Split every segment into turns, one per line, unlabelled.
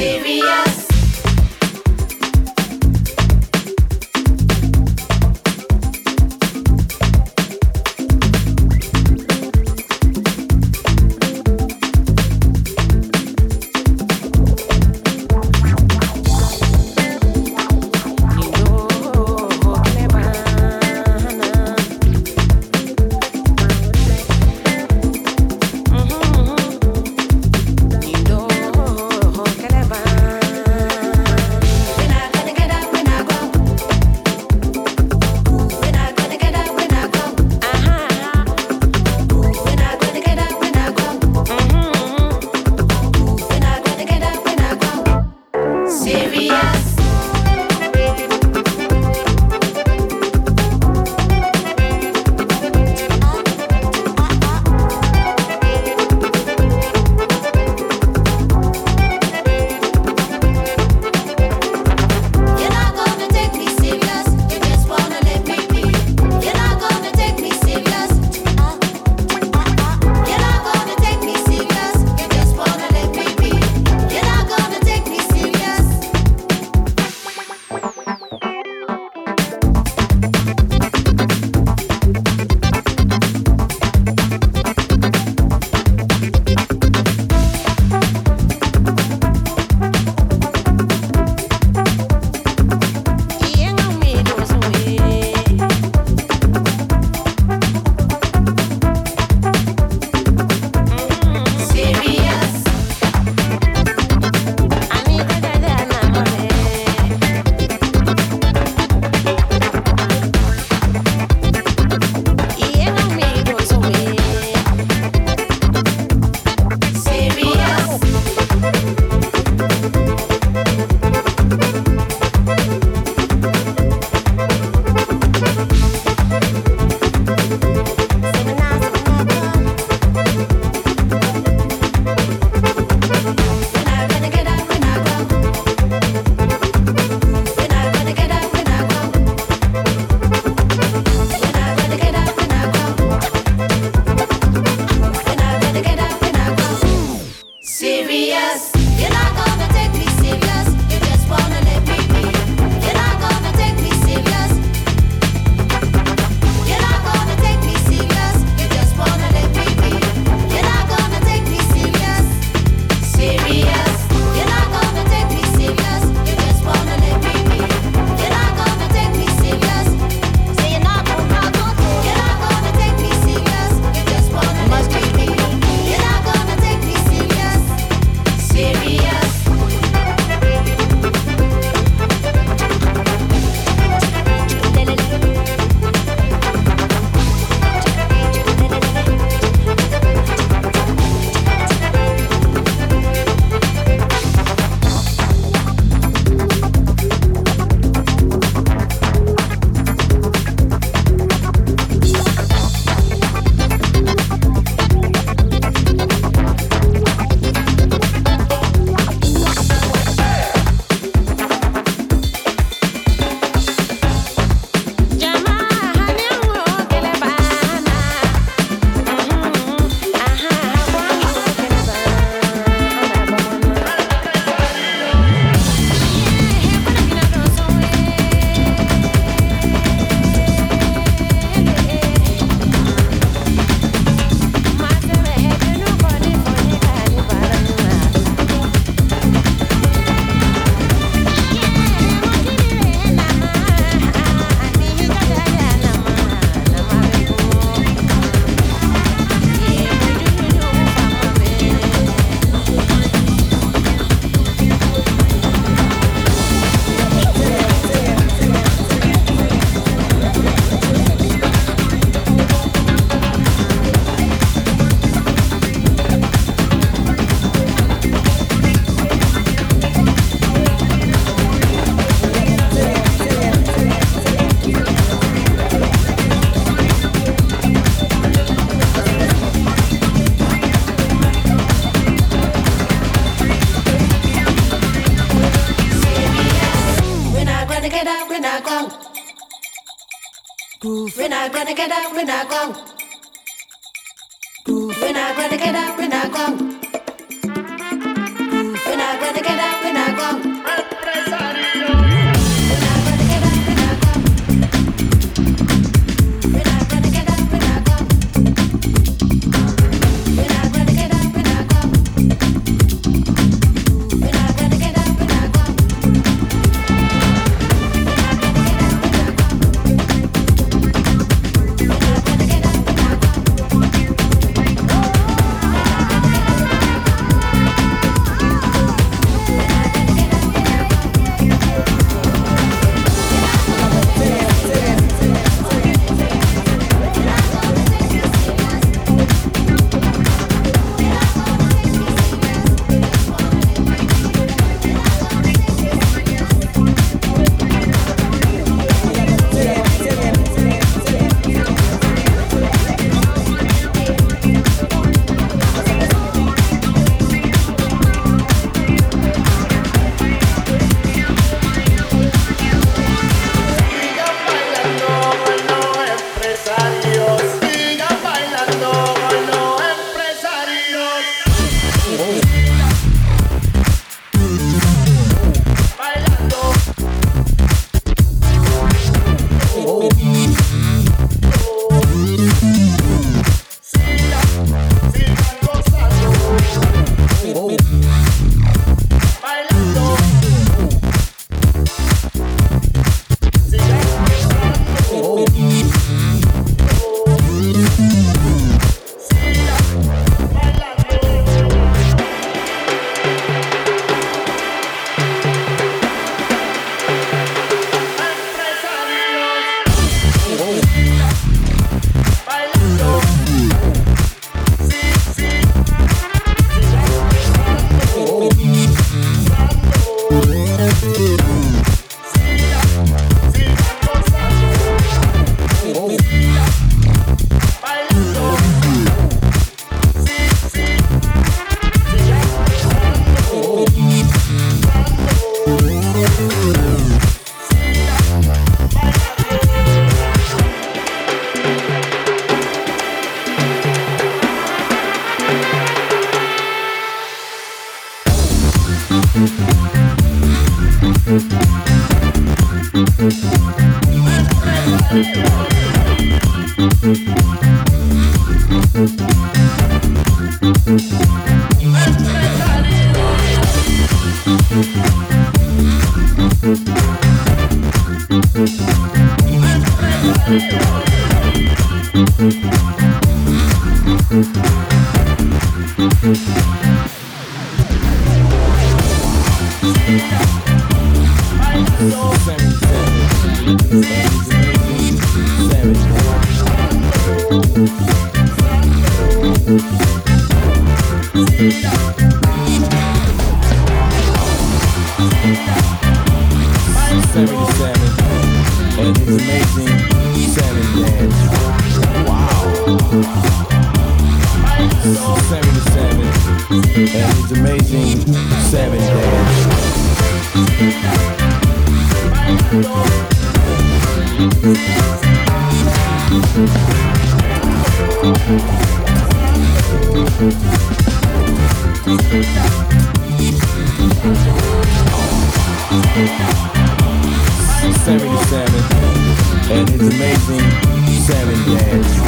We're
dance.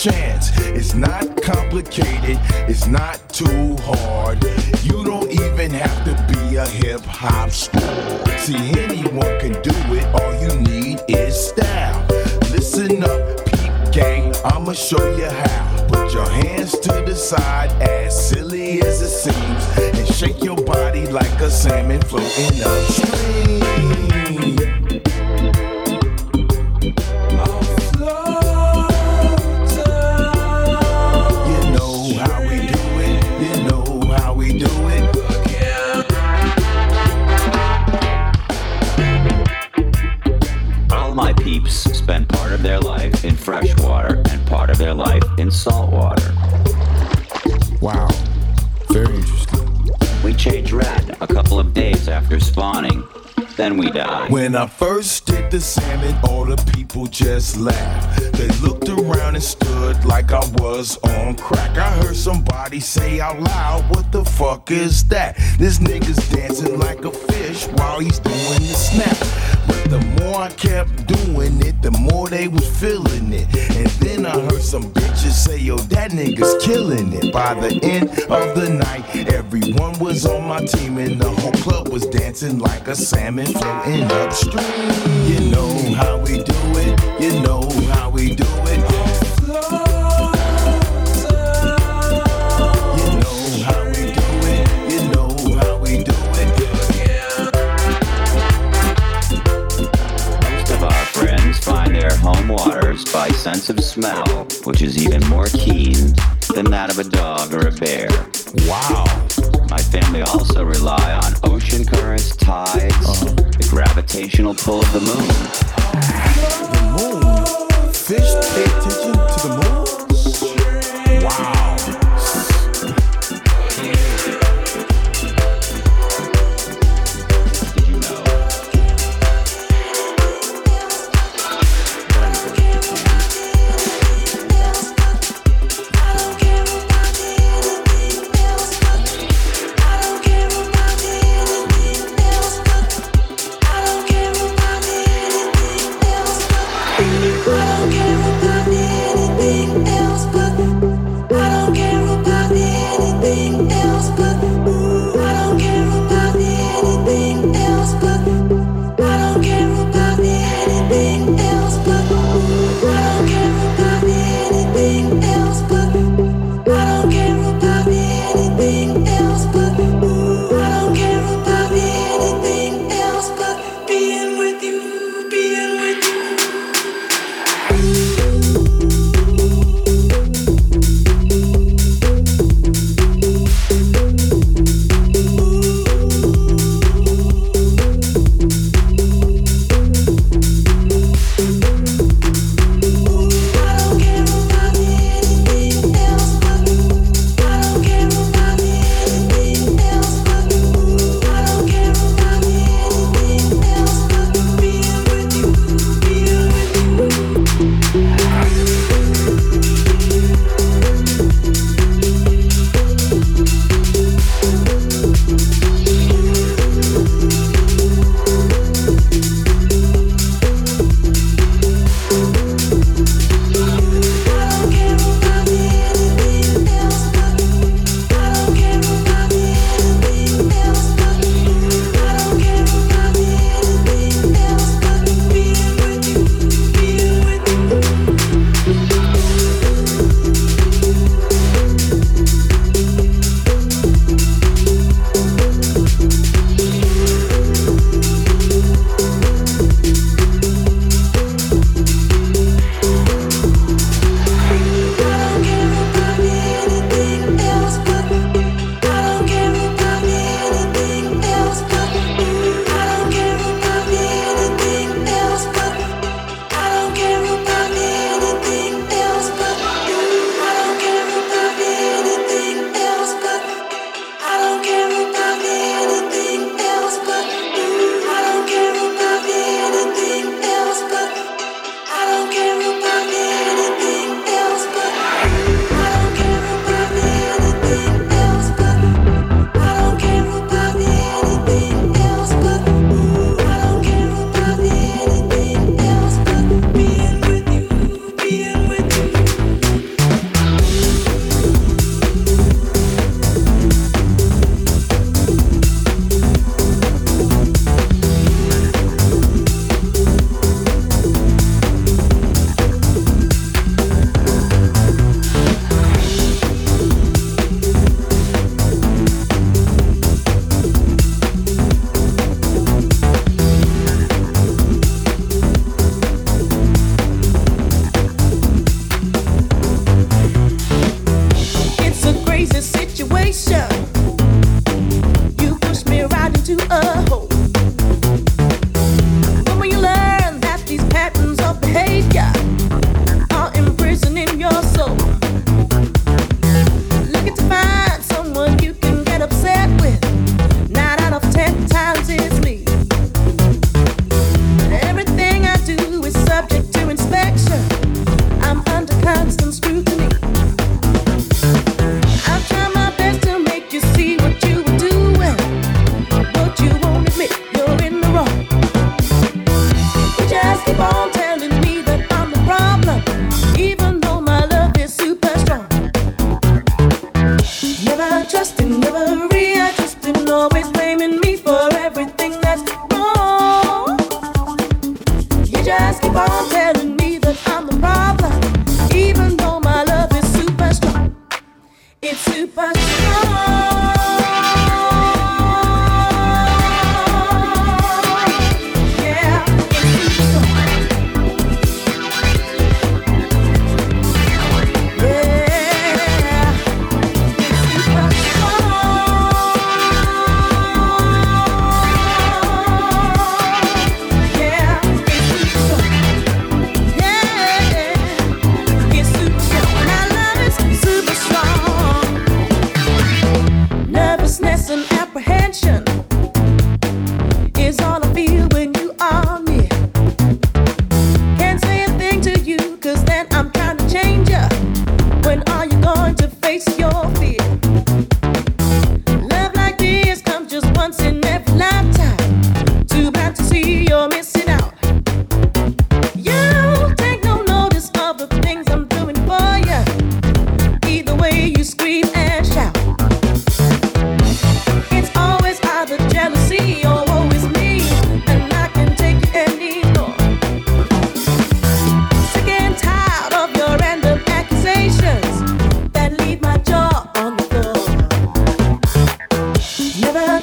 chance. It's not complicated, it's not too hard. You don't even have to be a hip hop star. See, anyone can do it, all you need is style. Listen up, peep gang, I'ma show you how. Put your hands to the side, as silly as it seems, and shake your body like a salmon floating upstream. When I first did the salmon, all the people just laughed. They looked around and stood like I was on crack. I heard somebody say out loud, What the fuck is that? This nigga's dancing like a fish while he's doing the snap. But the more I kept doing it, the more they was feeling it. And then I heard some bitches say, Yo, that nigga's killing it. By the end of the night, everyone was on my team and the whole club was dancing like a salmon floating upstream. You know how we do it, you know how we do it.
Home waters by sense of smell, which is even more keen than that of a dog or a bear.
Wow.
My family also rely on ocean currents, tides, uh-huh. the gravitational pull of the moon.
The moon? Fish pay attention to the moon?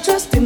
Yeah.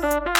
Bye.